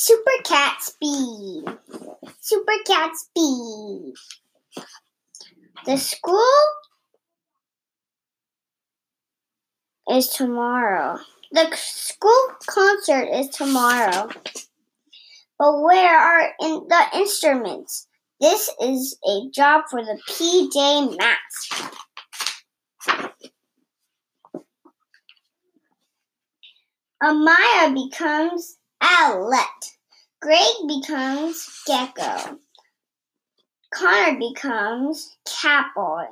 Super Cat Speed. Super Cat Speed. The school is tomorrow. The school concert is tomorrow. But where are in the instruments? This is a job for the PJ Masks. Amaya becomes Owlette. Greg becomes Gecko. Connor becomes Catboy.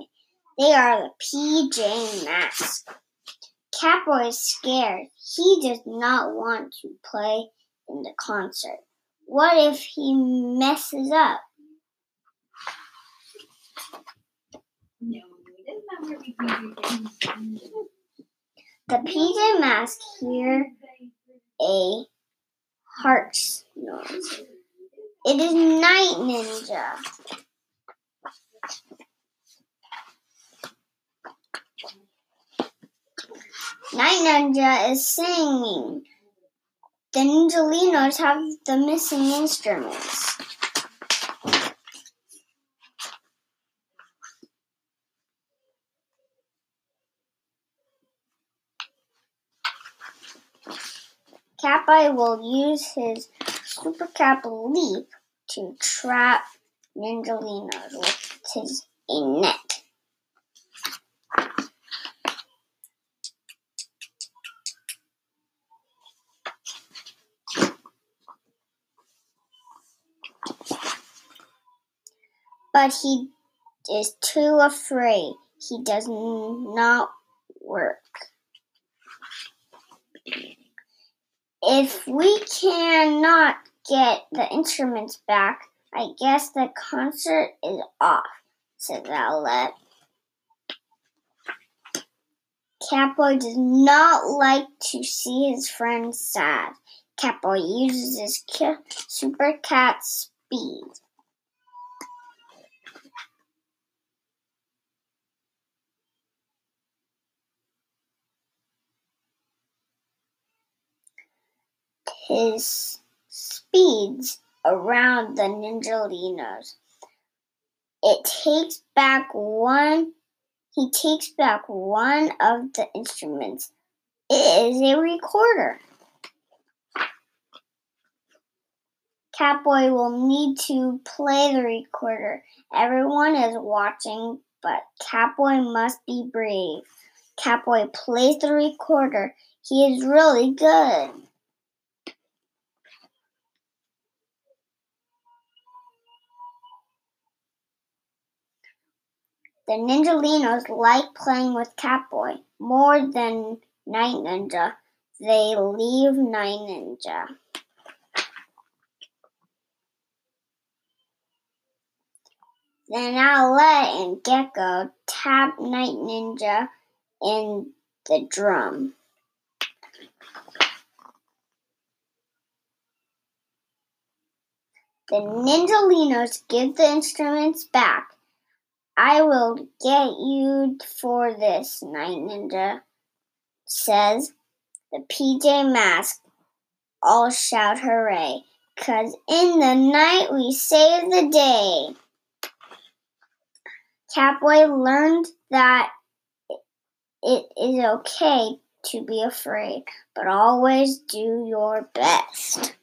They are the PJ Masks. Catboy is scared. He does not want to play in the concert. What if he messes up? The PJ Masks hear a heart noise. It is Night Ninja. Night Ninja is singing. The Ninjalinos have the missing instruments. Catboy will use his Super Cat Leap to trap Ninjalinos with his a net. But he is too afraid. He does not work. If we cannot get the instruments back, I guess the concert is off, said Owlette. Catboy does not like to see his friends sad. Catboy uses his super cat speed. His speeds around the Ninjalinos. It takes back one he takes back one of the instruments. It is a recorder. Catboy will need to play the recorder. Everyone is watching, but Catboy must be brave. Catboy plays the recorder. He is really good. The Ninjalinos like playing with Catboy more than Night Ninja. They leave Night Ninja. Then Owlette and Gecko tap Night Ninja in the drum. The Ninjalinos give the instruments back I will get you for this, Night Ninja says. The PJ Mask all shout hooray, cause in the night we save the day. Catboy learned that it is okay to be afraid, but always do your best.